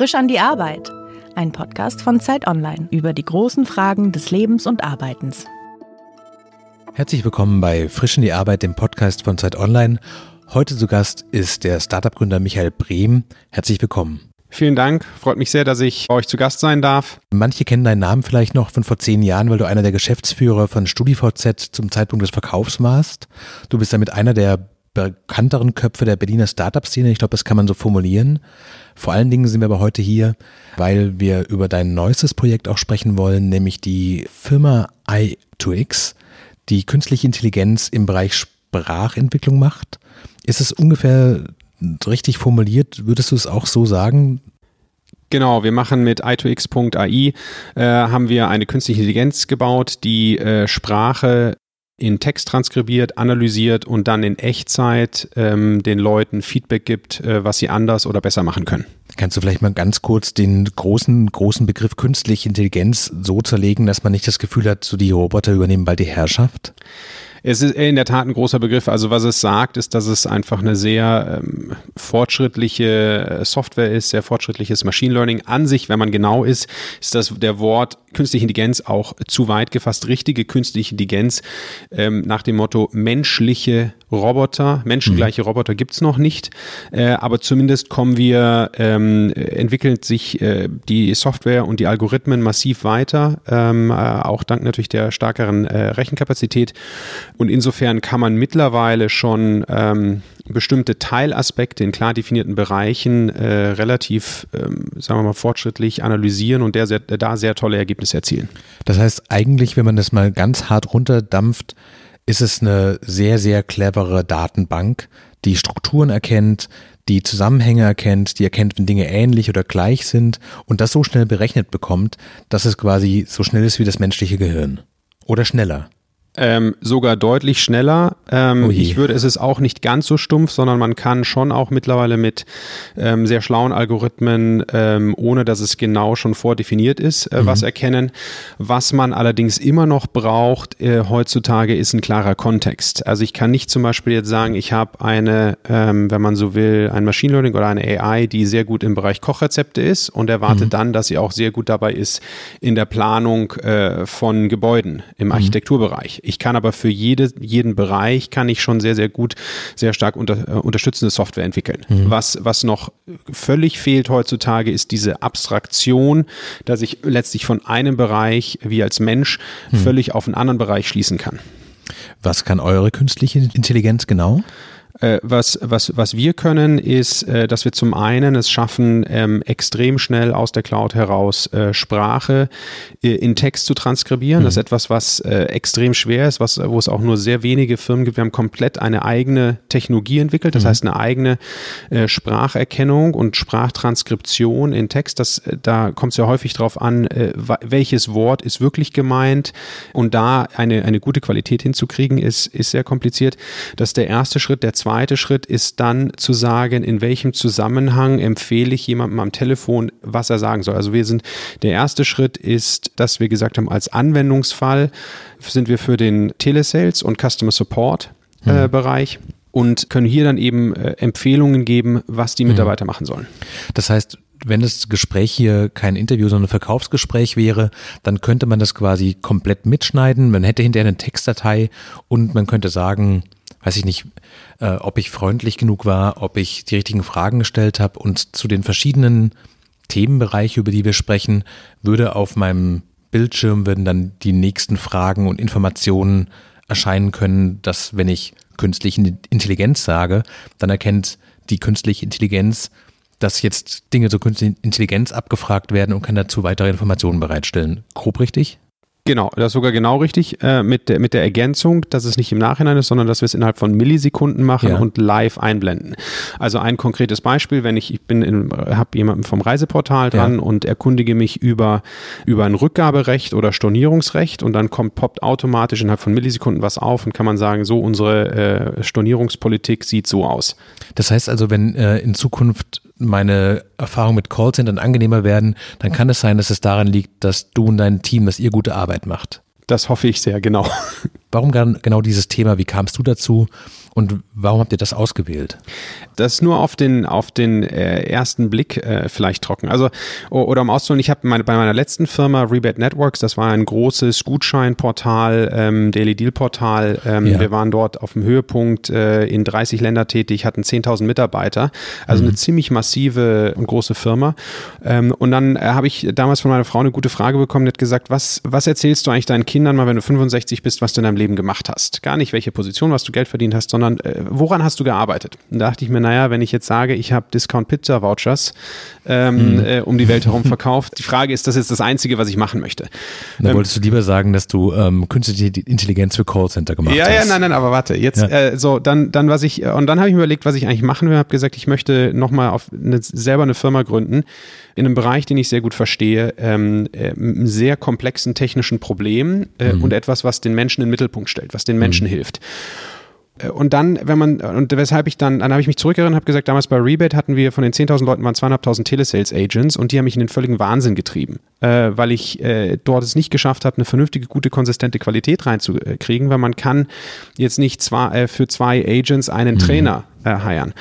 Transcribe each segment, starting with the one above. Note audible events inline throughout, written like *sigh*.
Frisch an die Arbeit. Ein Podcast von Zeit Online über die großen Fragen des Lebens und Arbeitens. Herzlich willkommen bei Frisch an die Arbeit, dem Podcast von Zeit Online. Heute zu Gast ist der Startup-Gründer Michael Brehm. Herzlich willkommen. Vielen Dank. Freut mich sehr, dass ich bei euch zu Gast sein darf. Manche kennen deinen Namen vielleicht noch von vor zehn Jahren, weil du einer der Geschäftsführer von StudiVZ zum Zeitpunkt des Verkaufs warst. Du bist damit einer der bekannteren Köpfe der Berliner Startup-Szene. Ich glaube, das kann man so formulieren. Vor allen Dingen sind wir aber heute hier, weil wir über dein neuestes Projekt auch sprechen wollen, nämlich die Firma i2x, die künstliche Intelligenz im Bereich Sprachentwicklung macht. Ist es ungefähr richtig formuliert? Würdest du es auch so sagen? Genau, wir machen mit i2x.ai äh, haben wir eine künstliche Intelligenz gebaut, die äh, Sprache in Text transkribiert, analysiert und dann in Echtzeit ähm, den Leuten Feedback gibt, äh, was sie anders oder besser machen können. Kannst du vielleicht mal ganz kurz den großen, großen Begriff künstliche Intelligenz so zerlegen, dass man nicht das Gefühl hat, so die Roboter übernehmen bald die Herrschaft? Es ist in der Tat ein großer Begriff. Also was es sagt, ist, dass es einfach eine sehr ähm, fortschrittliche äh, Software ist, sehr fortschrittliches Machine Learning. An sich, wenn man genau ist, ist das der Wort künstliche Intelligenz auch zu weit gefasst. Richtige künstliche Intelligenz ähm, nach dem Motto menschliche Roboter, menschengleiche mhm. Roboter gibt's noch nicht, äh, aber zumindest kommen wir, ähm, entwickelt sich äh, die Software und die Algorithmen massiv weiter, ähm, äh, auch dank natürlich der stärkeren äh, Rechenkapazität. Und insofern kann man mittlerweile schon ähm, bestimmte Teilaspekte in klar definierten Bereichen äh, relativ, ähm, sagen wir mal, fortschrittlich analysieren und der, sehr, da sehr tolle Ergebnisse erzielen. Das heißt eigentlich, wenn man das mal ganz hart runterdampft, ist es eine sehr, sehr clevere Datenbank, die Strukturen erkennt, die Zusammenhänge erkennt, die erkennt, wenn Dinge ähnlich oder gleich sind und das so schnell berechnet bekommt, dass es quasi so schnell ist wie das menschliche Gehirn. Oder schneller. Ähm, sogar deutlich schneller. Ähm, oh ich würde, es ist auch nicht ganz so stumpf, sondern man kann schon auch mittlerweile mit ähm, sehr schlauen Algorithmen, ähm, ohne dass es genau schon vordefiniert ist, äh, mhm. was erkennen. Was man allerdings immer noch braucht äh, heutzutage ist ein klarer Kontext. Also ich kann nicht zum Beispiel jetzt sagen, ich habe eine, ähm, wenn man so will, ein Machine Learning oder eine AI, die sehr gut im Bereich Kochrezepte ist und erwarte mhm. dann, dass sie auch sehr gut dabei ist in der Planung äh, von Gebäuden im mhm. Architekturbereich. Ich kann aber für jede, jeden Bereich kann ich schon sehr, sehr gut, sehr stark unter, äh, unterstützende Software entwickeln. Mhm. Was, was noch völlig fehlt heutzutage, ist diese Abstraktion, dass ich letztlich von einem Bereich wie als Mensch mhm. völlig auf einen anderen Bereich schließen kann. Was kann eure künstliche Intelligenz genau? Äh, was, was, was wir können, ist, äh, dass wir zum einen es schaffen, ähm, extrem schnell aus der Cloud heraus äh, Sprache in Text zu transkribieren. Mhm. Das ist etwas, was extrem schwer ist, was, wo es auch nur sehr wenige Firmen gibt. Wir haben komplett eine eigene Technologie entwickelt, das mhm. heißt eine eigene Spracherkennung und Sprachtranskription in Text. Das, da kommt es ja häufig darauf an, welches Wort ist wirklich gemeint und da eine, eine gute Qualität hinzukriegen, ist, ist sehr kompliziert. Das ist der erste Schritt. Der zweite zweite Schritt ist dann zu sagen, in welchem Zusammenhang empfehle ich jemandem am Telefon, was er sagen soll. Also wir sind, der erste Schritt ist, dass wir gesagt haben, als Anwendungsfall sind wir für den Telesales und Customer Support äh, mhm. Bereich und können hier dann eben äh, Empfehlungen geben, was die mhm. Mitarbeiter mhm. machen sollen. Das heißt, wenn das Gespräch hier kein Interview, sondern ein Verkaufsgespräch wäre, dann könnte man das quasi komplett mitschneiden. Man hätte hinterher eine Textdatei und man könnte sagen, weiß ich nicht, äh, ob ich freundlich genug war, ob ich die richtigen Fragen gestellt habe und zu den verschiedenen Themenbereiche, über die wir sprechen, würde auf meinem Bildschirm würden dann die nächsten Fragen und Informationen erscheinen können, dass wenn ich künstliche Intelligenz sage, dann erkennt die künstliche Intelligenz, dass jetzt Dinge zur künstlichen Intelligenz abgefragt werden und kann dazu weitere Informationen bereitstellen. Grob richtig? Genau, das ist sogar genau richtig äh, mit, der, mit der Ergänzung, dass es nicht im Nachhinein ist, sondern dass wir es innerhalb von Millisekunden machen ja. und live einblenden. Also ein konkretes Beispiel, wenn ich, ich bin in, habe jemanden vom Reiseportal dran ja. und erkundige mich über, über ein Rückgaberecht oder Stornierungsrecht und dann kommt, poppt automatisch innerhalb von Millisekunden was auf und kann man sagen, so unsere äh, Stornierungspolitik sieht so aus. Das heißt also, wenn äh, in Zukunft meine Erfahrungen mit Callcentern angenehmer werden, dann kann es sein, dass es daran liegt, dass du und dein Team, dass ihr gute Arbeit macht. Das hoffe ich sehr, genau. Warum genau dieses Thema? Wie kamst du dazu? Und warum habt ihr das ausgewählt? Das ist nur auf den, auf den äh, ersten Blick äh, vielleicht trocken. Also, oder um auszuholen, ich habe meine, bei meiner letzten Firma, Rebate Networks, das war ein großes Gutscheinportal, ähm, Daily Deal Portal. Ähm, ja. Wir waren dort auf dem Höhepunkt äh, in 30 Länder tätig, hatten 10.000 Mitarbeiter. Also mhm. eine ziemlich massive und große Firma. Ähm, und dann äh, habe ich damals von meiner Frau eine gute Frage bekommen, die hat gesagt, was, was erzählst du eigentlich deinen Kindern mal, wenn du 65 bist, was du in deinem Leben gemacht hast? Gar nicht, welche Position, was du Geld verdient hast, sondern äh, woran hast du gearbeitet? Und da dachte ich mir, naja, wenn ich jetzt sage, ich habe Discount Pizza Vouchers ähm, mhm. äh, um die Welt herum verkauft, die Frage ist, das ist das Einzige, was ich machen möchte. Da ähm, wolltest du lieber sagen, dass du ähm, künstliche Intelligenz für Callcenter gemacht ja, hast. Ja, ja, nein, nein, aber warte, jetzt, ja. äh, so, dann, dann was ich, und dann habe ich mir überlegt, was ich eigentlich machen will, habe gesagt, ich möchte nochmal auf eine, selber eine Firma gründen, in einem Bereich, den ich sehr gut verstehe, ähm, äh, sehr komplexen technischen Problem äh, mhm. und etwas, was den Menschen in den Mittelpunkt stellt, was den Menschen mhm. hilft. Äh, und dann, wenn man, und weshalb ich dann, dann habe ich mich zurückerinnert, habe gesagt, damals bei Rebate hatten wir von den 10.000 Leuten waren 2.500 Telesales Agents und die haben mich in den völligen Wahnsinn getrieben, äh, weil ich äh, dort es nicht geschafft habe, eine vernünftige, gute, konsistente Qualität reinzukriegen, weil man kann jetzt nicht zwar äh, für zwei Agents einen mhm. Trainer äh, heiren.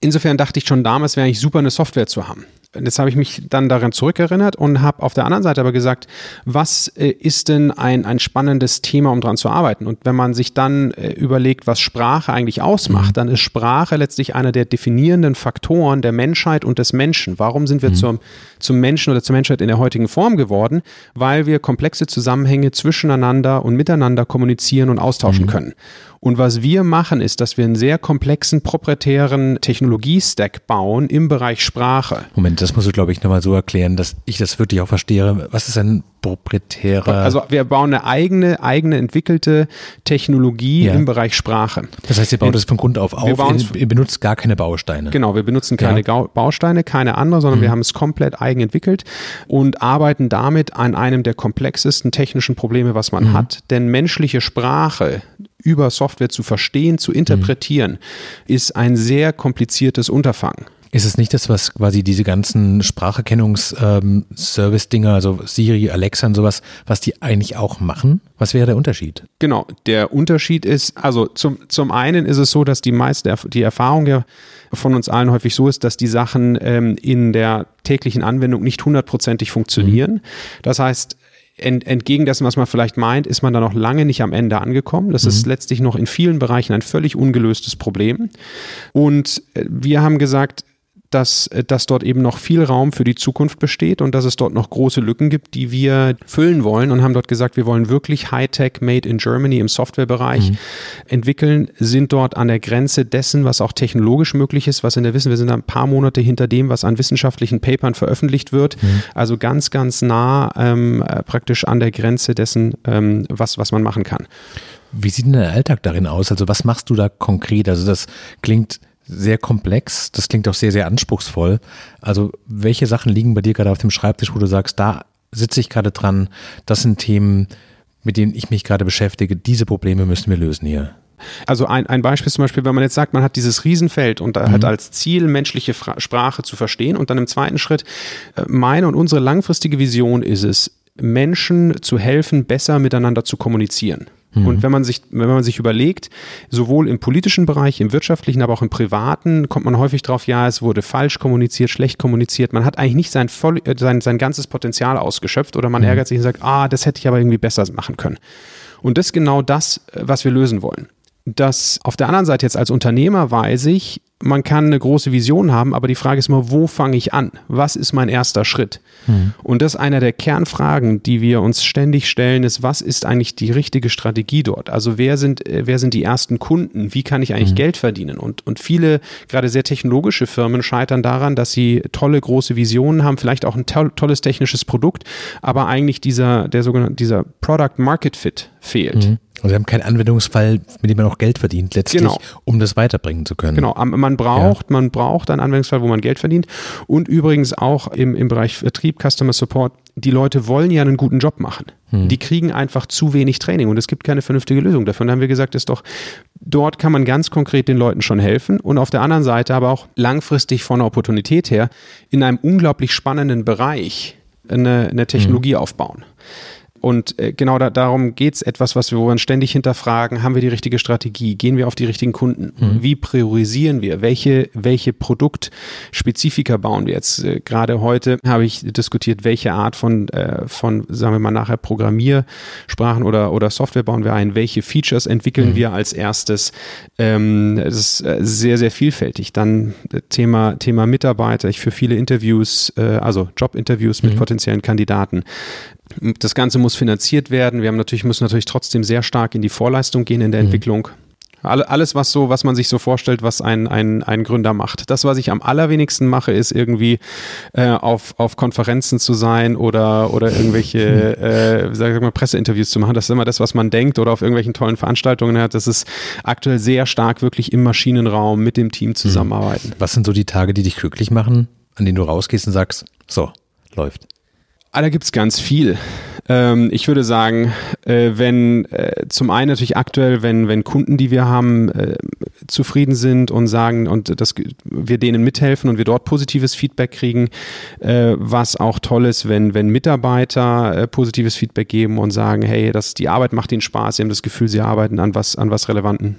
Insofern dachte ich schon damals, wäre eigentlich super, eine Software zu haben jetzt habe ich mich dann daran zurückerinnert und habe auf der anderen Seite aber gesagt, was äh, ist denn ein, ein spannendes Thema, um daran zu arbeiten? Und wenn man sich dann äh, überlegt, was Sprache eigentlich ausmacht, mhm. dann ist Sprache letztlich einer der definierenden Faktoren der Menschheit und des Menschen. Warum sind wir mhm. zum, zum Menschen oder zur Menschheit in der heutigen Form geworden? Weil wir komplexe Zusammenhänge zwischeneinander und miteinander kommunizieren und austauschen mhm. können. Und was wir machen, ist, dass wir einen sehr komplexen proprietären Technologiestack bauen im Bereich Sprache. Moment, das musst du, glaube ich, nochmal so erklären, dass ich das wirklich auch verstehe. Was ist ein proprietärer? Also wir bauen eine eigene, eigene entwickelte Technologie ja. im Bereich Sprache. Das heißt, ihr baut es von Grund auf auf, ihr, ihr, benutzt gar keine Bausteine. Genau, wir benutzen keine ja. Bausteine, keine andere, sondern mhm. wir haben es komplett eigen entwickelt und arbeiten damit an einem der komplexesten technischen Probleme, was man mhm. hat. Denn menschliche Sprache über Software zu verstehen, zu interpretieren, mhm. ist ein sehr kompliziertes Unterfangen. Ist es nicht das, was quasi diese ganzen Spracherkennungs-Service-Dinger, ähm, also Siri, Alexa und sowas, was die eigentlich auch machen? Was wäre der Unterschied? Genau, der Unterschied ist, also zum, zum einen ist es so, dass die meiste, die Erfahrung ja von uns allen häufig so ist, dass die Sachen ähm, in der täglichen Anwendung nicht hundertprozentig funktionieren. Mhm. Das heißt, ent, entgegen dessen, was man vielleicht meint, ist man da noch lange nicht am Ende angekommen. Das mhm. ist letztlich noch in vielen Bereichen ein völlig ungelöstes Problem. Und äh, wir haben gesagt, dass, äh, dass dort eben noch viel Raum für die Zukunft besteht und dass es dort noch große Lücken gibt, die wir füllen wollen und haben dort gesagt, wir wollen wirklich Hightech Made in Germany im Softwarebereich mhm. entwickeln, sind dort an der Grenze dessen, was auch technologisch möglich ist, was in der Wissen, wir sind ein paar Monate hinter dem, was an wissenschaftlichen Papern veröffentlicht wird, mhm. also ganz, ganz nah ähm, äh, praktisch an der Grenze dessen, ähm, was, was man machen kann. Wie sieht denn der Alltag darin aus? Also was machst du da konkret? Also das klingt sehr komplex. Das klingt auch sehr, sehr anspruchsvoll. Also welche Sachen liegen bei dir gerade auf dem Schreibtisch, wo du sagst, da sitze ich gerade dran, das sind Themen, mit denen ich mich gerade beschäftige, diese Probleme müssen wir lösen hier. Also ein, ein Beispiel zum Beispiel, wenn man jetzt sagt, man hat dieses Riesenfeld und mhm. hat als Ziel, menschliche Fra Sprache zu verstehen und dann im zweiten Schritt, äh, meine und unsere langfristige Vision ist es, Menschen zu helfen, besser miteinander zu kommunizieren. Mhm. Und wenn man sich, wenn man sich überlegt, sowohl im politischen Bereich, im wirtschaftlichen, aber auch im privaten, kommt man häufig drauf, ja, es wurde falsch kommuniziert, schlecht kommuniziert. Man hat eigentlich nicht sein, voll, äh, sein, sein ganzes Potenzial ausgeschöpft oder man mhm. ärgert sich und sagt, ah, das hätte ich aber irgendwie besser machen können. Und das ist genau das, äh, was wir lösen wollen. Das auf der anderen Seite jetzt als Unternehmer weiß ich, man kann eine große Vision haben, aber die Frage ist immer, wo fange ich an? Was ist mein erster Schritt? Mhm. Und das ist einer der Kernfragen, die wir uns ständig stellen, ist, was ist eigentlich die richtige Strategie dort? Also wer sind, äh, wer sind die ersten Kunden? Wie kann ich eigentlich mhm. Geld verdienen? Und, und viele, gerade sehr technologische Firmen scheitern daran, dass sie tolle große Visionen haben, vielleicht auch ein to tolles technisches Produkt, aber eigentlich dieser, der sogenannte, dieser Product Market Fit fehlt. Mhm. Also Sie haben keinen Anwendungsfall, mit dem man auch Geld verdient, letztlich, genau. um das weiterbringen zu können. Genau, man braucht, ja. man braucht einen Anwendungsfall, wo man Geld verdient. Und übrigens auch im, im Bereich Vertrieb, Customer Support, die Leute wollen ja einen guten Job machen. Hm. Die kriegen einfach zu wenig Training und es gibt keine vernünftige Lösung. Davon haben wir gesagt, ist doch, dort kann man ganz konkret den Leuten schon helfen und auf der anderen Seite aber auch langfristig von der Opportunität her in einem unglaublich spannenden Bereich eine, eine Technologie hm. aufbauen Und äh, genau da, darum geht es etwas, was wir, wo wir uns ständig hinterfragen, haben wir die richtige Strategie, gehen wir auf die richtigen Kunden, mhm. wie priorisieren wir, welche, welche Produktspezifika bauen wir jetzt. Äh, Gerade heute habe ich diskutiert, welche Art von, äh, von, sagen wir mal nachher, Programmiersprachen oder, oder Software bauen wir ein, welche Features entwickeln mhm. wir als erstes. Ähm, das ist sehr, sehr vielfältig. Dann Thema, Thema Mitarbeiter. Ich für viele Interviews, also Jobinterviews mit mhm. potenziellen Kandidaten. Das Ganze muss finanziert werden. Wir haben natürlich, müssen natürlich trotzdem sehr stark in die Vorleistung gehen in der mhm. Entwicklung. Alles, was so, was man sich so vorstellt, was ein, ein, ein Gründer macht. Das, was ich am allerwenigsten mache, ist irgendwie äh, auf, auf Konferenzen zu sein oder, oder irgendwelche *laughs* äh, sag ich mal, Presseinterviews zu machen. Das ist immer das, was man denkt oder auf irgendwelchen tollen Veranstaltungen hat. Das ist aktuell sehr stark wirklich im Maschinenraum mit dem Team zusammenarbeiten. Was sind so die Tage, die dich glücklich machen, an denen du rausgehst und sagst, so, läuft? Ah, da gibt's ganz viel. Ähm, ich würde sagen, äh, wenn äh, zum einen natürlich aktuell, wenn, wenn Kunden, die wir haben, äh, zufrieden sind und sagen und dass wir denen mithelfen und wir dort positives Feedback kriegen, äh, was auch toll ist, wenn, wenn Mitarbeiter äh, positives Feedback geben und sagen, hey, das, die Arbeit macht ihnen Spaß, sie haben das Gefühl, sie arbeiten an was, an was Relevanten.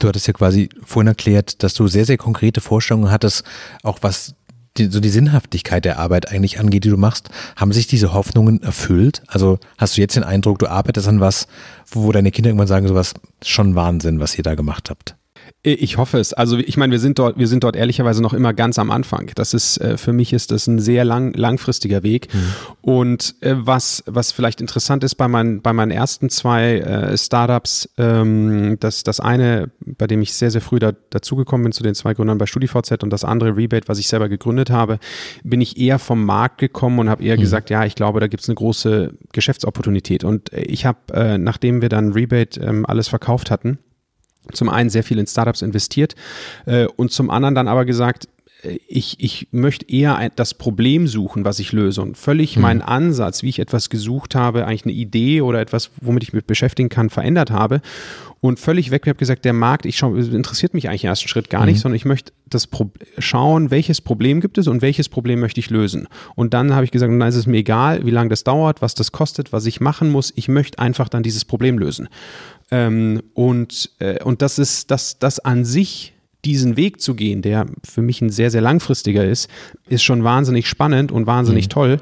Du hattest ja quasi vorhin erklärt, dass du sehr, sehr konkrete Vorstellungen hattest, auch was die, so die Sinnhaftigkeit der Arbeit eigentlich angeht, die du machst, haben sich diese Hoffnungen erfüllt? Also hast du jetzt den Eindruck, du arbeitest an was, wo deine Kinder irgendwann sagen, sowas schon Wahnsinn, was ihr da gemacht habt? Äh, ich hoffe es. Also ich meine, wir sind dort, wir sind dort ehrlicherweise noch immer ganz am Anfang. Das ist äh, für mich ist das ein sehr lang, langfristiger Weg. Mhm. Und äh, was, was vielleicht interessant ist bei meinen, bei meinen ersten zwei äh, Startups, ähm, das, das eine, bei dem ich sehr, sehr früh da, dazugekommen bin zu den zwei Gründern bei StudiVZ und das andere Rebate, was ich selber gegründet habe, bin ich eher vom Markt gekommen und habe eher mhm. gesagt, ja, ich glaube, da gibt es eine große Geschäftsopportunität. Und ich habe, nachdem wir dann Rebate ähm, alles verkauft hatten, zum einen sehr viel in Startups investiert äh, und zum anderen dann aber gesagt, ich, ich möchte eher das Problem suchen, was ich löse. Und völlig mhm. meinen Ansatz, wie ich etwas gesucht habe, eigentlich eine Idee oder etwas, womit ich mich beschäftigen kann, verändert habe. Und völlig weg, ich habe gesagt, der Markt, ich schau, interessiert mich eigentlich im ersten Schritt gar mhm. nicht, sondern ich möchte das Pro schauen, welches Problem gibt es und welches Problem möchte ich lösen. Und dann habe ich gesagt, dann ist es mir egal, wie lange das dauert, was das kostet, was ich machen muss. Ich möchte einfach dann dieses Problem lösen. Ähm, und, äh, und das ist, das, das an sich diesen Weg zu gehen, der für mich ein sehr, sehr langfristiger ist, ist schon wahnsinnig spannend und wahnsinnig mhm. toll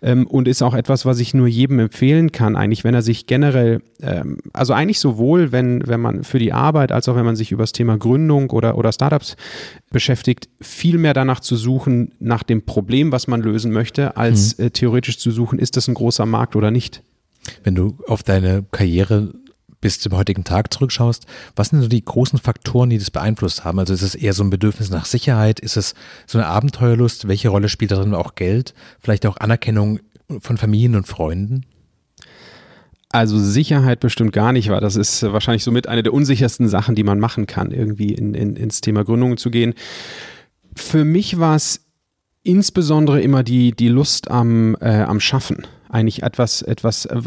ähm, und ist auch etwas, was ich nur jedem empfehlen kann, eigentlich, wenn er sich generell, ähm, also eigentlich sowohl, wenn, wenn man für die Arbeit als auch wenn man sich über das Thema Gründung oder, oder Startups beschäftigt, viel mehr danach zu suchen, nach dem Problem, was man lösen möchte, als mhm. äh, theoretisch zu suchen, ist das ein großer Markt oder nicht. Wenn du auf deine Karriere bis zum heutigen Tag zurückschaust, was sind so die großen Faktoren, die das beeinflusst haben? Also ist es eher so ein Bedürfnis nach Sicherheit? Ist es so eine Abenteuerlust? Welche Rolle spielt darin auch Geld? Vielleicht auch Anerkennung von Familien und Freunden? Also Sicherheit bestimmt gar nicht, weil das ist wahrscheinlich somit eine der unsichersten Sachen, die man machen kann, irgendwie in, in, ins Thema Gründungen zu gehen. Für mich war es insbesondere immer die, die Lust am, äh, am Schaffen eigentlich etwas, etwas, äh,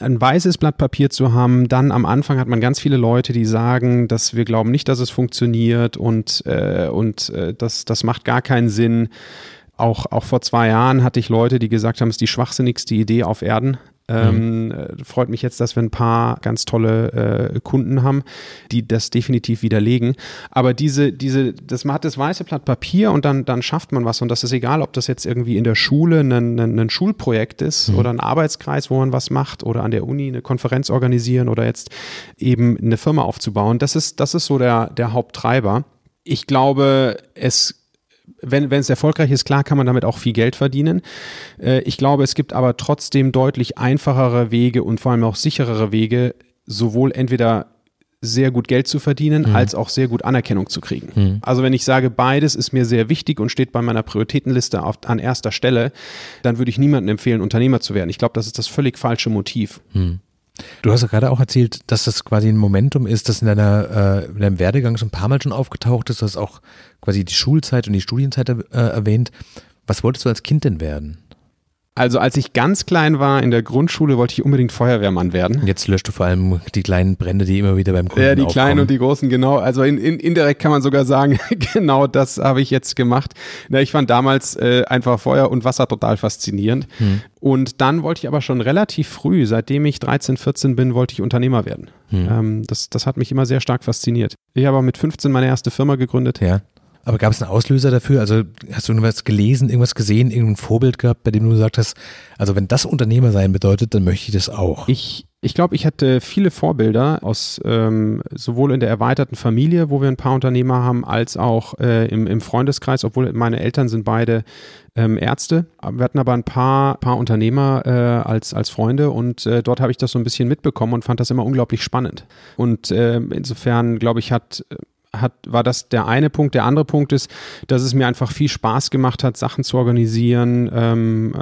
ein weißes Blatt Papier zu haben. Dann am Anfang hat man ganz viele Leute, die sagen, dass wir glauben nicht, dass es funktioniert und, äh, und äh, das, das macht gar keinen Sinn. Auch, auch vor zwei Jahren hatte ich Leute, die gesagt haben, es ist die schwachsinnigste Idee auf Erden. Ähm, mhm. Äh, freut mich jetzt, dass wir ein paar ganz tolle äh, Kunden haben, die das definitiv widerlegen. Aber diese, diese, das, man hat das weiße Blatt Papier und dann, dann schafft man was. Und das ist egal, ob das jetzt irgendwie in der Schule ein, ein, ein Schulprojekt ist mhm. oder ein Arbeitskreis, wo man was macht oder an der Uni eine Konferenz organisieren oder jetzt eben eine Firma aufzubauen. Das ist, das ist so der, der Haupttreiber. Ich glaube, es wenn es erfolgreich ist, klar kann man damit auch viel Geld verdienen. Äh, ich glaube, es gibt aber trotzdem deutlich einfachere Wege und vor allem auch sicherere Wege, sowohl entweder sehr gut Geld zu verdienen, mhm. als auch sehr gut Anerkennung zu kriegen. Mhm. Also wenn ich sage, beides ist mir sehr wichtig und steht bei meiner Prioritätenliste auf, an erster Stelle, dann würde ich niemandem empfehlen, Unternehmer zu werden. Ich glaube, das ist das völlig falsche Motiv. Mhm. Du hast ja gerade auch erzählt, dass das quasi ein Momentum ist, das in, deiner, äh, in deinem Werdegang schon ein paar Mal schon aufgetaucht ist. Du hast auch quasi die Schulzeit und die Studienzeit äh, erwähnt. Was wolltest du als Kind denn werden? Also als ich ganz klein war in der Grundschule, wollte ich unbedingt Feuerwehrmann werden. Jetzt löscht du vor allem die kleinen Brände, die immer wieder beim Kunden Ja, die aufkommen. kleinen und die großen, genau. Also in, in, indirekt kann man sogar sagen, *laughs* genau das habe ich jetzt gemacht. Na, ich fand damals äh, einfach Feuer und Wasser total faszinierend. Hm. Und dann wollte ich aber schon relativ früh, seitdem ich 13, 14 bin, wollte ich Unternehmer werden. Hm. Ähm, das, das hat mich immer sehr stark fasziniert. Ich habe mit 15 meine erste Firma gegründet. Ja. Aber gab es einen Auslöser dafür? Also hast du irgendwas gelesen, irgendwas gesehen, irgendein Vorbild gehabt, bei dem du gesagt hast, also wenn das Unternehmer sein bedeutet, dann möchte ich das auch. Ich ich glaube, ich hatte viele Vorbilder aus ähm, sowohl in der erweiterten Familie, wo wir ein paar Unternehmer haben, als auch äh, im, im Freundeskreis, obwohl meine Eltern sind beide ähm, Ärzte. Wir hatten aber ein paar, paar Unternehmer äh, als, als Freunde und äh, dort habe ich das so ein bisschen mitbekommen und fand das immer unglaublich spannend. Und äh, insofern, glaube ich, hat hat, war das der eine Punkt. Der andere Punkt ist, dass es mir einfach viel Spaß gemacht hat, Sachen zu organisieren, ähm,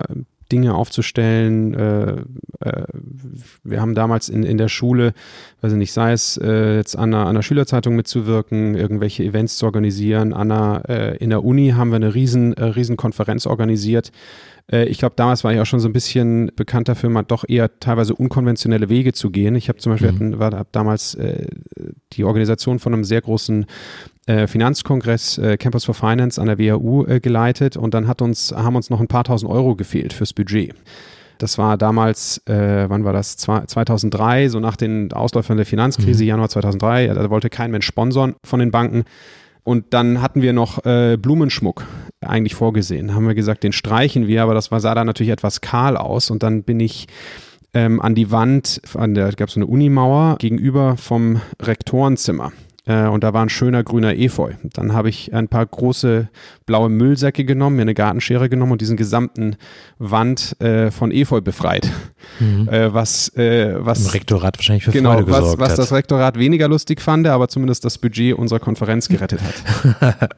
Dinge aufzustellen. Äh, äh, wir haben damals in, in der Schule, weiß ich nicht, sei es äh, jetzt an einer, an einer Schülerzeitung mitzuwirken, irgendwelche Events zu organisieren. An einer, äh, in der Uni haben wir eine riesen, äh, riesen Konferenz organisiert. Äh, ich glaube, damals war ich auch schon so ein bisschen bekannt dafür, mal doch eher teilweise unkonventionelle Wege zu gehen. Ich habe zum Beispiel mhm. hatten, war hab damals die Organisation von einem sehr großen Finanzkongress äh, Campus for Finance an der WHU äh, geleitet und dann hat uns, haben uns noch ein paar tausend Euro gefehlt fürs Budget. Das war damals, äh, wann war das? 2003, so nach den Ausläufern der Finanzkrise, mhm. Januar 2003. Da wollte kein Mensch sponsern von den Banken. Und dann hatten wir noch äh, Blumenschmuck eigentlich vorgesehen. Haben wir gesagt, den streichen wir, aber das war, sah da natürlich etwas kahl aus. Und dann bin ich ähm, an die Wand, an der gab es so eine Unimauer gegenüber vom Rektorenzimmer äh, und da war ein schöner grüner Efeu. Dann habe ich ein paar große blaue Müllsäcke genommen, mir eine Gartenschere genommen und diesen gesamten Wand äh, von Efeu befreit. Mhm. Äh, was, äh, was Im Rektorat wahrscheinlich für genau, Freude gesorgt was, was hat. das Rektorat weniger lustig fand, aber zumindest das Budget unserer Konferenz gerettet hat.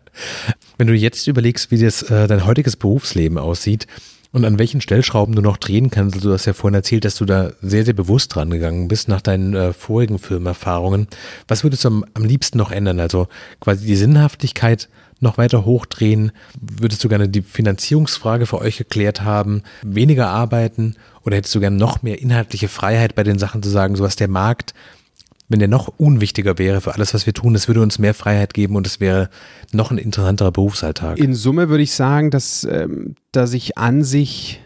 *laughs* Wenn du jetzt überlegst, wie das äh, dein heutiges Berufsleben aussieht, und an welchen Stellschrauben du noch drehen kannst. Also du hast ja vorhin erzählt, dass du da sehr, sehr bewusst dran gegangen bist nach deinen äh, vorigen Firmenerfahrungen. Was würdest du am, am liebsten noch ändern? Also quasi die Sinnhaftigkeit noch weiter hochdrehen? Würdest du gerne die Finanzierungsfrage für euch geklärt haben? Weniger arbeiten? Oder hättest du gerne noch mehr inhaltliche Freiheit bei den Sachen zu sagen, so was der Markt wenn der noch unwichtiger wäre für alles, was wir tun, es würde uns mehr Freiheit geben und es wäre noch ein interessanterer Berufsalltag. In Summe würde ich sagen, dass, ähm, dass ich an sich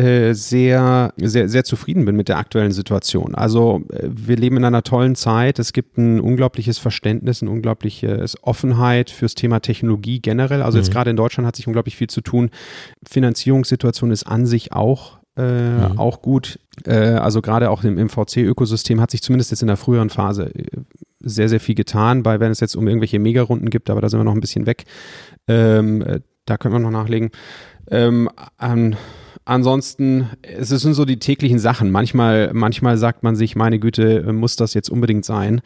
äh, sehr, sehr, sehr zufrieden bin mit der aktuellen Situation. Also äh, wir leben in einer tollen Zeit. Es gibt ein unglaubliches Verständnis, eine unglaubliche Offenheit fürs Thema Technologie generell. Also mhm. jetzt gerade in Deutschland hat sich unglaublich viel zu tun. Finanzierungssituation ist an sich auch äh, mhm. auch gut. Äh, also gerade auch im, VC-Ökosystem hat sich zumindest jetzt in der früheren Phase äh, sehr, sehr viel getan, bei wenn es jetzt um irgendwelche Megarunden gibt, aber da sind wir noch ein bisschen weg. Ähm, äh, da können wir noch nachlegen. Ähm, an, ansonsten, es sind so die täglichen Sachen. Manchmal, manchmal sagt man sich, meine Güte, muss das jetzt unbedingt sein?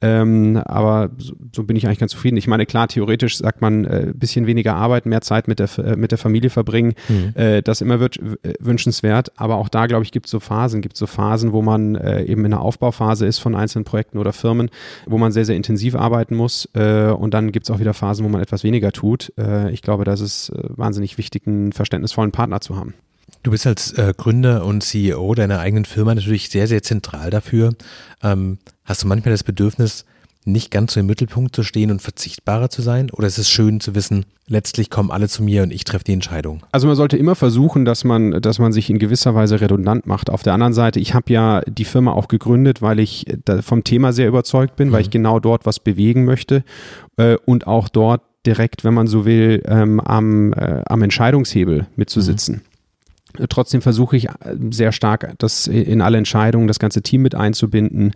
Ähm, aber so, so, bin ich eigentlich ganz zufrieden. Ich meine, klar, theoretisch sagt man, äh, bisschen weniger Arbeit, mehr Zeit mit der, äh, mit der Familie verbringen. Mhm. Äh, das immer wird, wünschenswert. Aber auch da, glaube ich, gibt es so Phasen. Gibt es so Phasen, wo man äh, eben in der Aufbauphase ist von einzelnen Projekten oder Firmen, wo man sehr, sehr intensiv arbeiten muss. Äh, und dann gibt es auch wieder Phasen, wo man etwas weniger tut. Äh, ich glaube, das ist wahnsinnig wichtig, einen verständnisvollen Partner zu haben. Du bist als äh, Gründer und CEO deiner eigenen Firma natürlich sehr, sehr zentral dafür. Ähm, hast du manchmal das Bedürfnis, nicht ganz so im Mittelpunkt zu stehen und verzichtbarer zu sein? Oder ist es schön zu wissen, letztlich kommen alle zu mir und ich treffe die Entscheidung? Also man sollte immer versuchen, dass man, dass man sich in gewisser Weise redundant macht. Auf der anderen Seite, ich habe ja die Firma auch gegründet, weil ich vom Thema sehr überzeugt bin, mhm. weil ich genau dort was bewegen möchte äh, und auch dort direkt, wenn man so will, ähm, am, äh, am Entscheidungshebel mitzusitzen. Mhm. Trotzdem versuche ich äh, sehr stark, das in alle Entscheidungen, das ganze Team mit einzubinden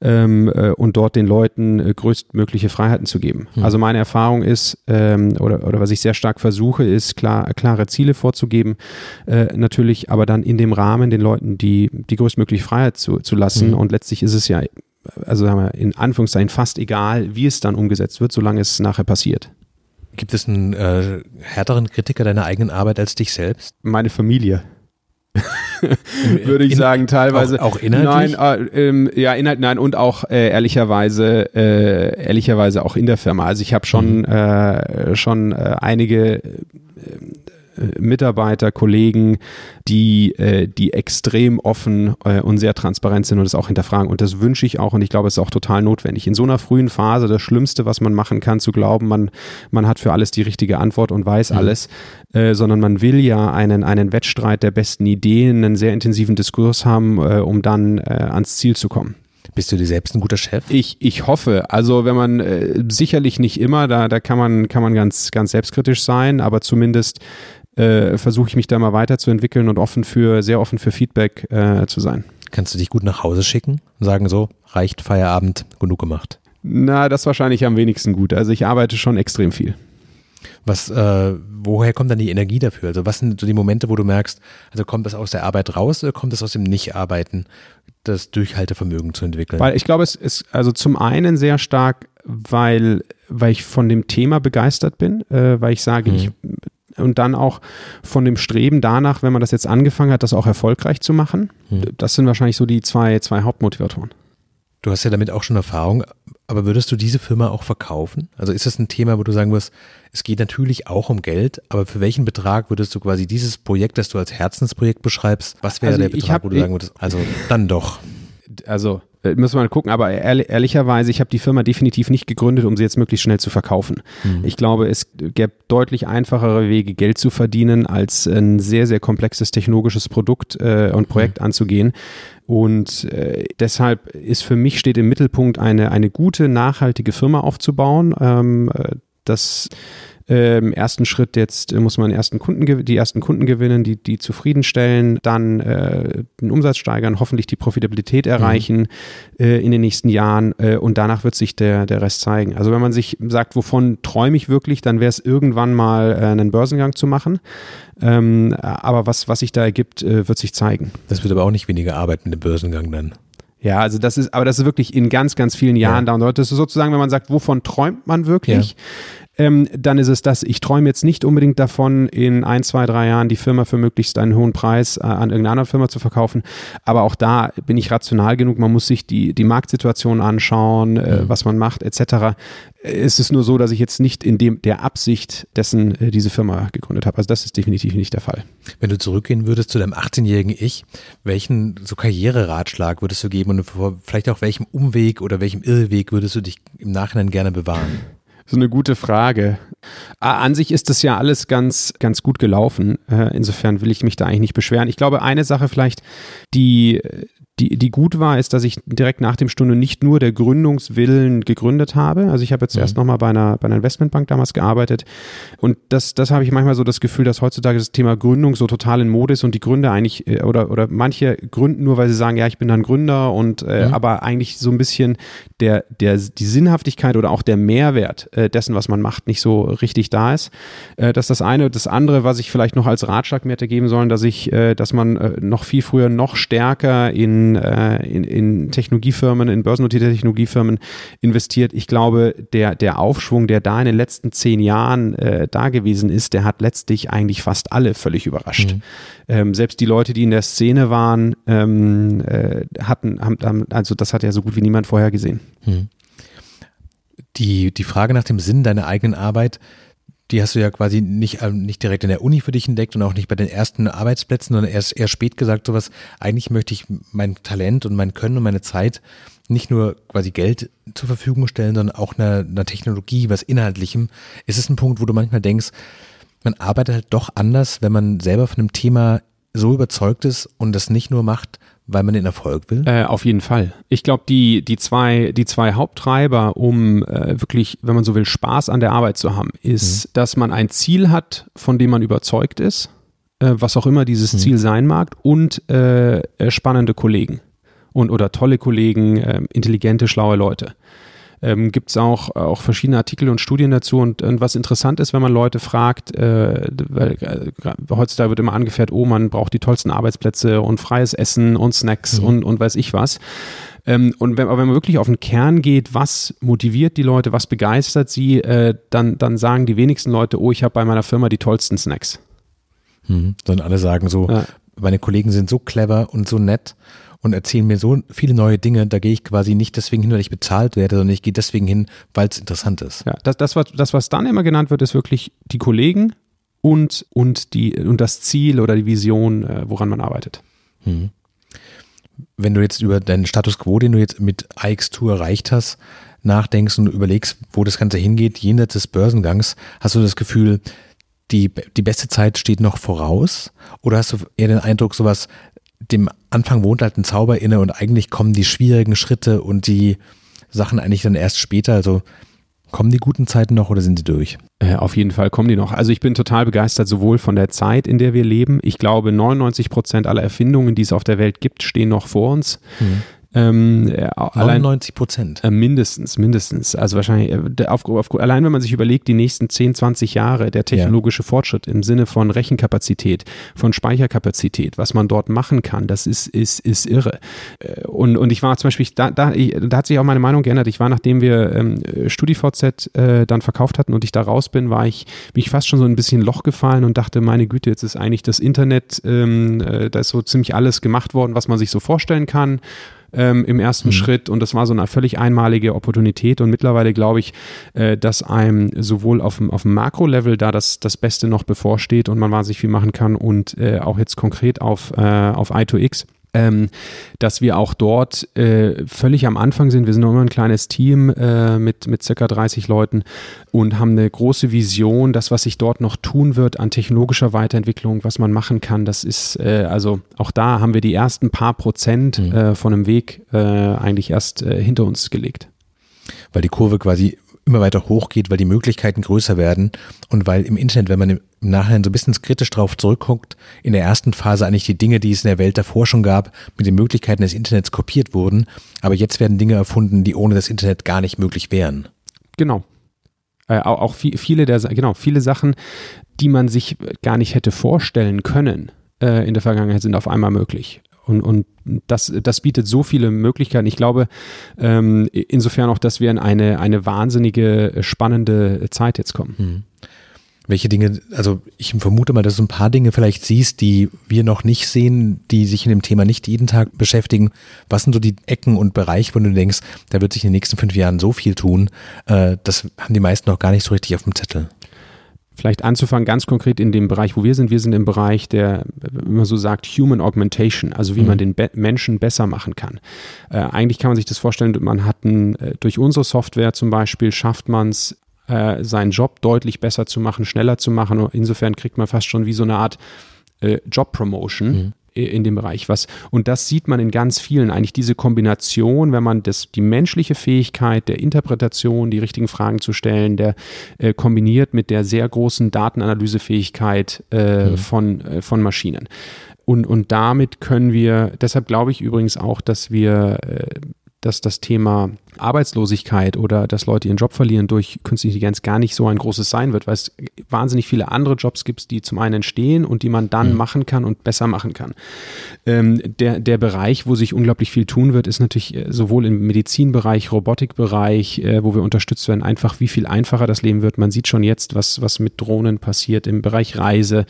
ähm, äh, und dort den Leuten äh, größtmögliche Freiheiten zu geben. Mhm. Also meine Erfahrung ist, ähm, oder, oder was ich sehr stark versuche, ist klar, klare Ziele vorzugeben, äh, natürlich, aber dann in dem Rahmen den Leuten die, die größtmögliche Freiheit zu, zu lassen. Mhm. Und letztlich ist es ja, also sagen wir, in Anführungszeichen fast egal, wie es dann umgesetzt wird, solange es nachher passiert. Gibt es einen äh, härteren Kritiker deiner eigenen Arbeit als dich selbst? Meine Familie. *laughs* Würde ich In, sagen, teilweise. Auch, auch inhaltlich? Nein, äh, ähm, ja, Inhalt, nein, und auch äh, ehrlicherweise, äh, ehrlicherweise auch in der Firma. Also ich habe schon, mhm. Äh, schon äh, einige Mitarbeiter, Kollegen, die, äh, die extrem offen äh, und sehr transparent sind und das auch hinterfragen. Und das wünsche ich auch und ich glaube, es ist auch total notwendig. In so einer frühen Phase das Schlimmste, was man machen kann, zu glauben, man, man hat für alles die richtige Antwort und weiß mhm. alles, äh, sondern man will ja einen, einen Wettstreit der besten Ideen, einen sehr intensiven Diskurs haben, äh, um dann äh, ans Ziel zu kommen. Bist du dir selbst ein guter Chef? Ich, ich hoffe. Also wenn man äh, sicherlich nicht immer, da, da kann man, kann man ganz, ganz selbstkritisch sein, aber zumindest äh, versuche ich mich da mal weiterzuentwickeln und offen für, sehr offen für Feedback äh, zu sein. Kannst du dich gut nach Hause schicken und sagen so, reicht Feierabend, genug gemacht? Na, das wahrscheinlich am wenigsten gut. Also ich arbeite schon extrem viel. Was, äh, woher kommt dann die Energie dafür? Also was sind so die Momente, wo du merkst, also kommt das aus der Arbeit raus oder kommt das aus dem Nicht-Arbeiten, das Durchhaltevermögen zu entwickeln? Weil ich glaube, es ist also zum einen sehr stark, weil, weil ich von dem Thema begeistert bin, äh, weil ich sage, mhm. ich und dann auch von dem Streben danach, wenn man das jetzt angefangen hat, das auch erfolgreich zu machen. Mhm. Das sind wahrscheinlich so die zwei, zwei Hauptmotivatoren. Du hast ja damit auch schon Erfahrung, aber würdest du diese Firma auch verkaufen? Also ist das ein Thema, wo du sagen wirst, es geht natürlich auch um Geld, aber für welchen Betrag würdest du quasi dieses Projekt, das du als Herzensprojekt beschreibst, was wäre also der Betrag, hab, wo du sagen würdest, also dann doch? Also müssen wir mal gucken, aber ehrlicherweise, ich habe die Firma definitiv nicht gegründet, um sie jetzt möglichst schnell zu verkaufen. Mhm. Ich glaube, es gäbe deutlich einfachere Wege, Geld zu verdienen, als ein sehr, sehr komplexes technologisches Produkt äh, und Projekt mhm. anzugehen. Und äh, deshalb ist für mich steht im Mittelpunkt eine, eine gute, nachhaltige Firma aufzubauen. Ähm, äh, das äh, Im ersten Schritt jetzt äh, muss man ersten Kunden, die ersten Kunden gewinnen, die, die zufriedenstellen, dann äh, den Umsatz steigern, hoffentlich die Profitabilität mhm. erreichen mhm. äh, in den nächsten Jahren äh, und danach wird sich der, der Rest zeigen. Also wenn man sich sagt, wovon träume ich wirklich, dann wäre es irgendwann mal äh, einen Börsengang zu machen. Ähm, aber was, was sich da ergibt, wird sich zeigen. Das wird aber auch nicht weniger Arbeit mit dem Börsengang dann. Ja, also das ist, aber das ist wirklich in ganz, ganz vielen Jahren ja. da. Und das ist sozusagen, wenn man sagt, wovon träumt man wirklich? Ähm, dann ist es das. Ich träume jetzt nicht unbedingt davon, in ein, zwei, drei Jahren die Firma für möglichst einen hohen Preis äh, an irgendeine andere Firma zu verkaufen. Aber auch da bin ich rational genug. Man muss sich die, die Marktsituation anschauen, äh, mhm. was man macht, etc. Es ist nur so, dass ich jetzt nicht in dem, der Absicht dessen äh, diese Firma gegründet habe. Also das ist definitiv nicht der Fall. Wenn du zurückgehen würdest zu deinem 18-jährigen Ich, welchen so Karriereratschlag würdest du geben und vielleicht auch welchem Umweg oder welchem Irrweg würdest du dich im Nachhinein gerne bewahren? So eine gute Frage. An sich ist das ja alles ganz, ganz gut gelaufen. Äh, insofern will ich mich da eigentlich nicht beschweren. Ich glaube, eine Sache vielleicht, die, die, die gut war, ist, dass ich direkt nach dem Stunde nicht nur der Gründungswillen gegründet habe. Also ich habe jetzt mhm. erst nochmal bei einer, bei einer Investmentbank damals gearbeitet. Und das, das habe ich manchmal so das Gefühl, dass heutzutage das Thema Gründung so total in Mode ist und die Gründer eigentlich, äh, oder, oder manche gründen nur, weil sie sagen, ja, ich bin dann Gründer und äh, mhm. aber eigentlich so ein bisschen der, der, die Sinnhaftigkeit oder auch der Mehrwert äh, dessen, was man macht, nicht so richtig da ist. Äh, das ist das eine. Das andere, was ich vielleicht noch als Ratschlag mir hätte geben sollen, dass ich, äh, dass man äh, noch viel früher noch stärker in äh, in, in Technologiefirmen, in börsennotierte Technologiefirmen investiert. Ich glaube, der, der Aufschwung, der da in den letzten zehn Jahren äh, da gewesen ist, der hat letztlich eigentlich fast alle völlig überrascht. Mhm. Ähm, selbst die Leute, die in der Szene waren, ähm, äh, hatten, haben, also das hat ja so gut wie niemand vorher gesehen. Mhm. Die, die Frage nach dem Sinn deiner eigenen Arbeit die hast du ja quasi nicht, äh, nicht direkt in der Uni für dich entdeckt und auch nicht bei den ersten Arbeitsplätzen, sondern erst eher spät gesagt, sowas, eigentlich möchte ich mein Talent und mein Können und meine Zeit nicht nur quasi Geld zur Verfügung stellen, sondern auch einer, einer Technologie, was Inhaltlichem. Ist es ein Punkt, wo du manchmal denkst, man arbeitet halt doch anders, wenn man selber von einem Thema so überzeugt ist und das nicht nur macht, weil man den Erfolg will? Äh, auf jeden Fall. Ich glaube, die, die, zwei, die zwei Haupttreiber, um äh, wirklich, wenn man so will, Spaß an der Arbeit zu haben, ist, mhm. dass man ein Ziel hat, von dem man überzeugt ist, äh, was auch immer dieses mhm. Ziel sein mag, und äh, äh, spannende Kollegen und oder tolle Kollegen, äh, intelligente, schlaue Leute ähm, gibt es auch, auch verschiedene Artikel und Studien dazu. Und, und was interessant ist, wenn man Leute fragt, äh, weil äh, heutzutage wird immer angefährt, oh, man braucht die tollsten Arbeitsplätze und freies Essen und Snacks mhm. und, und weiß ich was. Ähm, und wenn, aber wenn man wirklich auf den Kern geht, was motiviert die Leute, was begeistert sie, äh, dann, dann sagen die wenigsten Leute, oh, ich habe bei meiner Firma die tollsten Snacks. Mhm. Sondern alle sagen so, ja. meine Kollegen sind so clever und so nett und erzählen mir so viele neue Dinge, da gehe ich quasi nicht deswegen hin, weil ich bezahlt werde, sondern ich gehe deswegen hin, weil es interessant ist. Ja, das, das, was, das, was dann immer genannt wird, ist wirklich die Kollegen und, und, die, und das Ziel oder die Vision, äh, woran man arbeitet. Hm. Wenn du jetzt über deinen Status quo, den du jetzt mit AX2 erreicht hast, nachdenkst und überlegst, wo das Ganze hingeht, jenseits des Börsengangs, hast du das Gefühl, die, die beste Zeit steht noch voraus? Oder hast du eher den Eindruck, sowas, dem Anfang wohnt halt ein Zauber inne und eigentlich kommen die schwierigen Schritte und die Sachen eigentlich dann erst später? Also Kommen die guten Zeiten noch oder sind sie durch? Äh, auf jeden Fall kommen die noch. Also ich bin total begeistert sowohl von der Zeit, in der wir leben. Ich glaube, 99 Prozent aller Erfindungen, die es auf der Welt gibt, stehen noch vor uns. Mhm. Ähm, 99 Prozent. Äh, mindestens, mindestens. Also wahrscheinlich, äh, auf, auf, allein wenn man sich überlegt, die nächsten 10, 20 Jahre, der technologische ja. Fortschritt im Sinne von Rechenkapazität, von Speicherkapazität, was man dort machen kann, das ist, ist, ist irre. Äh, und, und ich war zum Beispiel, da, da, da hat sich auch meine Meinung geändert. Ich war, nachdem wir ähm, StudiVZ äh, dann verkauft hatten und ich da raus bin, war ich mich fast schon so ein bisschen Loch gefallen und dachte, meine Güte, jetzt ist eigentlich das Internet, ähm, äh, da ist so ziemlich alles gemacht worden, was man sich so vorstellen kann ähm, im ersten mhm. Schritt. Und das war so eine völlig einmalige Opportunität. Und mittlerweile glaube ich, äh, dass einem sowohl auf dem, auf dem Makro-Level da das, das Beste noch bevorsteht und man wahnsinnig viel machen kann und äh, auch jetzt konkret auf, äh, auf I2X ähm, dass wir auch dort äh, völlig am Anfang sind. Wir sind noch immer ein kleines Team äh, mit, mit circa 30 Leuten und haben eine große Vision. Das, was sich dort noch tun wird an technologischer Weiterentwicklung, was man machen kann, das ist, äh, also auch da haben wir die ersten paar Prozent mhm. Äh, von einem Weg äh, eigentlich erst äh, hinter uns gelegt. Weil die Kurve quasi immer weiter hochgeht, weil die Möglichkeiten größer werden und weil im Internet, wenn man im Nachhinein so ein bisschen kritisch drauf zurückguckt, in der ersten Phase eigentlich die Dinge, die es in der Welt davor schon gab, mit den Möglichkeiten des Internets kopiert wurden, aber jetzt werden Dinge erfunden, die ohne das Internet gar nicht möglich wären. Genau. Äh, auch, auch viele der, genau, viele Sachen, die man sich gar nicht hätte vorstellen können, äh, in der Vergangenheit sind auf einmal möglich. Und, und das, das bietet so viele Möglichkeiten. Ich glaube ähm, insofern auch, dass wir in eine, eine wahnsinnige, spannende Zeit jetzt kommen. Hm. Welche Dinge, also ich vermute mal, dass du ein paar Dinge vielleicht siehst, die wir noch nicht sehen, die sich in dem Thema nicht jeden Tag beschäftigen. Was sind so die Ecken und Bereiche, wo du denkst, da wird sich in den nächsten fünf Jahren so viel tun? Äh, das haben die meisten noch gar nicht so richtig auf dem Zettel vielleicht anzufangen, ganz konkret in dem Bereich, wo wir sind. Wir sind im Bereich der, wie man so sagt, Human Augmentation, also wie mhm. man den Be Menschen besser machen kann. Äh, eigentlich kann man sich das vorstellen, man hat ein, äh, durch unsere Software zum Beispiel schafft man es, äh, seinen Job deutlich besser zu machen, schneller zu machen. Insofern kriegt man fast schon wie so eine Art äh, Job Promotion. Mhm in dem Bereich. Was, und das sieht man in ganz vielen, eigentlich diese Kombination, wenn man das, die menschliche Fähigkeit der Interpretation, die richtigen Fragen zu stellen, der äh, kombiniert mit der sehr großen Datenanalysefähigkeit äh, mhm. von, äh, von Maschinen. Und, und damit können wir, deshalb glaube ich übrigens auch, dass wir, äh, dass das Thema Arbeitslosigkeit oder dass Leute ihren Job verlieren durch künstliche Intelligenz gar nicht so ein großes sein wird, weil es wahnsinnig viele andere Jobs gibt, die zum einen entstehen und die man dann mhm. machen kann und besser machen kann. Ähm, der, der Bereich, wo sich unglaublich viel tun wird, ist natürlich äh, sowohl im Medizinbereich, Robotikbereich, äh, wo wir unterstützt werden, einfach wie viel einfacher das Leben wird. Man sieht schon jetzt, was, was mit Drohnen passiert im Bereich Reise,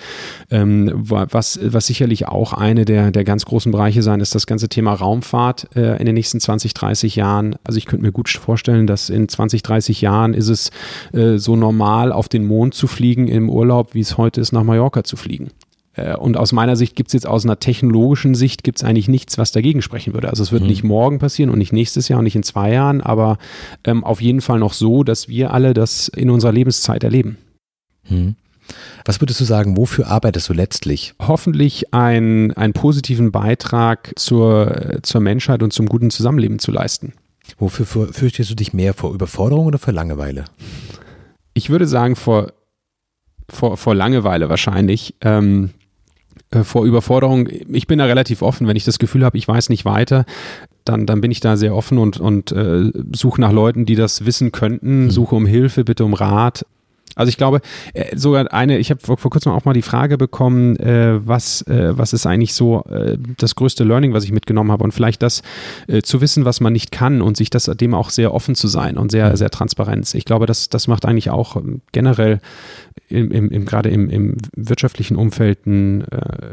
ähm, was, was sicherlich auch eine der, der ganz großen Bereiche sein ist, das ganze Thema Raumfahrt äh, in den nächsten 20, 30 Jahren. Also ich könnte mir gut vorstellen, dass in 20, 30 Jahren ist es äh, so normal, auf den Mond zu fliegen im Urlaub, wie es heute ist, nach Mallorca zu fliegen. Äh, und aus meiner Sicht gibt es jetzt aus einer technologischen Sicht gibt es eigentlich nichts, was dagegen sprechen würde. Also es wird mhm. nicht morgen passieren und nicht nächstes Jahr und nicht in zwei Jahren, aber ähm, auf jeden Fall noch so, dass wir alle das in unserer Lebenszeit erleben. Mhm. Was würdest du sagen, wofür arbeitest du letztlich? Hoffentlich ein, einen positiven Beitrag zur, zur Menschheit und zum guten Zusammenleben zu leisten. Wofür fürchtest du dich mehr vor Überforderung oder vor Langeweile? Ich würde sagen vor, vor, vor Langeweile wahrscheinlich. Ähm, äh, vor Überforderung. Ich bin da relativ offen, wenn ich das Gefühl habe, ich weiß nicht weiter, dann, dann bin ich da sehr offen und, und äh, suche nach Leuten, die das wissen könnten, mhm. suche um Hilfe, bitte um Rat. Also ich glaube, äh, sogar eine, ich habe vor, vor, kurzem auch mal die Frage bekommen, äh, was, äh, was ist eigentlich so äh, das größte Learning, was ich mitgenommen habe und vielleicht das äh, zu wissen, was man nicht kann und sich das dem auch sehr offen zu sein und sehr, sehr transparent. Ich glaube, das, das macht eigentlich auch ähm, generell im, im, im gerade im, im wirtschaftlichen Umfeld ein, äh,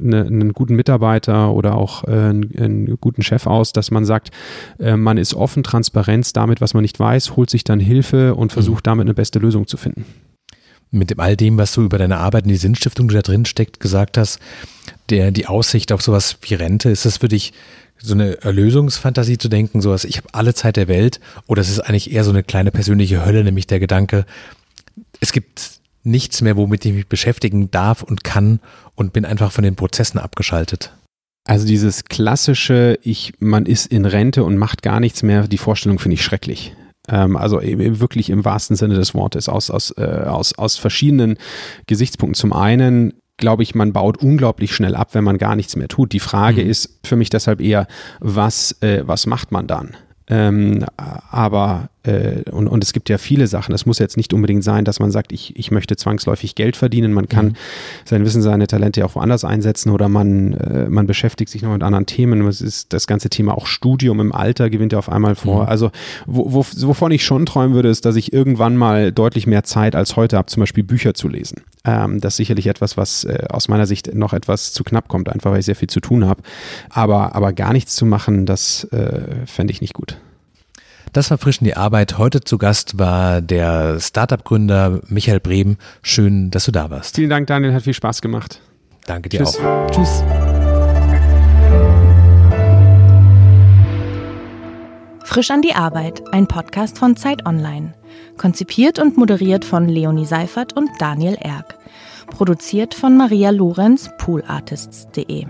eine, einen guten Mitarbeiter oder auch äh, einen, einen, guten Chef aus, dass man sagt, äh, man ist offen, Transparenz damit, was man nicht weiß, holt sich dann Hilfe und versucht mhm. damit eine beste Lösung zu finden. mit all dem, was du über deine Arbeit in die Sinnstiftung, die da drin steckt, gesagt hast, der, die Aussicht auf sowas wie Rente, ist das für dich so eine Erlösungsfantasie zu denken, sowas, ich habe alle Zeit der Welt, oder es ist eigentlich eher so eine kleine persönliche Hölle, nämlich der Gedanke, es gibt nichts mehr, womit ich mich beschäftigen darf und kann und bin einfach von den Prozessen abgeschaltet. Also dieses klassische, ich, man ist in Rente und macht gar nichts mehr, die Vorstellung finde ich schrecklich. Ähm, also wirklich im wahrsten Sinne des Wortes, aus, aus, äh, aus, aus verschiedenen Gesichtspunkten. Zum einen glaube ich, man baut unglaublich schnell ab, wenn man gar nichts mehr tut. Die Frage mhm. ist für mich deshalb eher, was, äh, was macht man dann? Ähm, aber äh, und, und es gibt ja viele Sachen. Es muss jetzt nicht unbedingt sein, dass man sagt, ich, ich möchte zwangsläufig Geld verdienen. Man kann mhm. sein Wissen, seine Talente auch woanders einsetzen oder man, äh, man beschäftigt sich noch mit anderen Themen. Es ist das ganze Thema auch Studium im Alter gewinnt ja auf einmal vor. Mhm. Also wo, wo, wovon ich schon träumen würde, ist, dass ich irgendwann mal deutlich mehr Zeit als heute habe, zum Beispiel Bücher zu lesen. Ähm, das ist sicherlich etwas, was äh, aus meiner Sicht noch etwas zu knapp kommt, einfach weil ich sehr viel zu tun habe. Aber, aber gar nichts zu machen, das äh, fände ich nicht gut. Das war frisch in die Arbeit. Heute zu Gast war der Startup-Gründer Michael Brehm. Schön, dass du da warst. Vielen Dank, Daniel. Hat viel Spaß gemacht. Danke dir Tschüss. auch. Tschüss. Frisch an die Arbeit, ein Podcast von Zeit Online. Konzipiert und moderiert von Leonie Seifert und Daniel Erck. Produziert von Maria Lorenz, poolartists.de.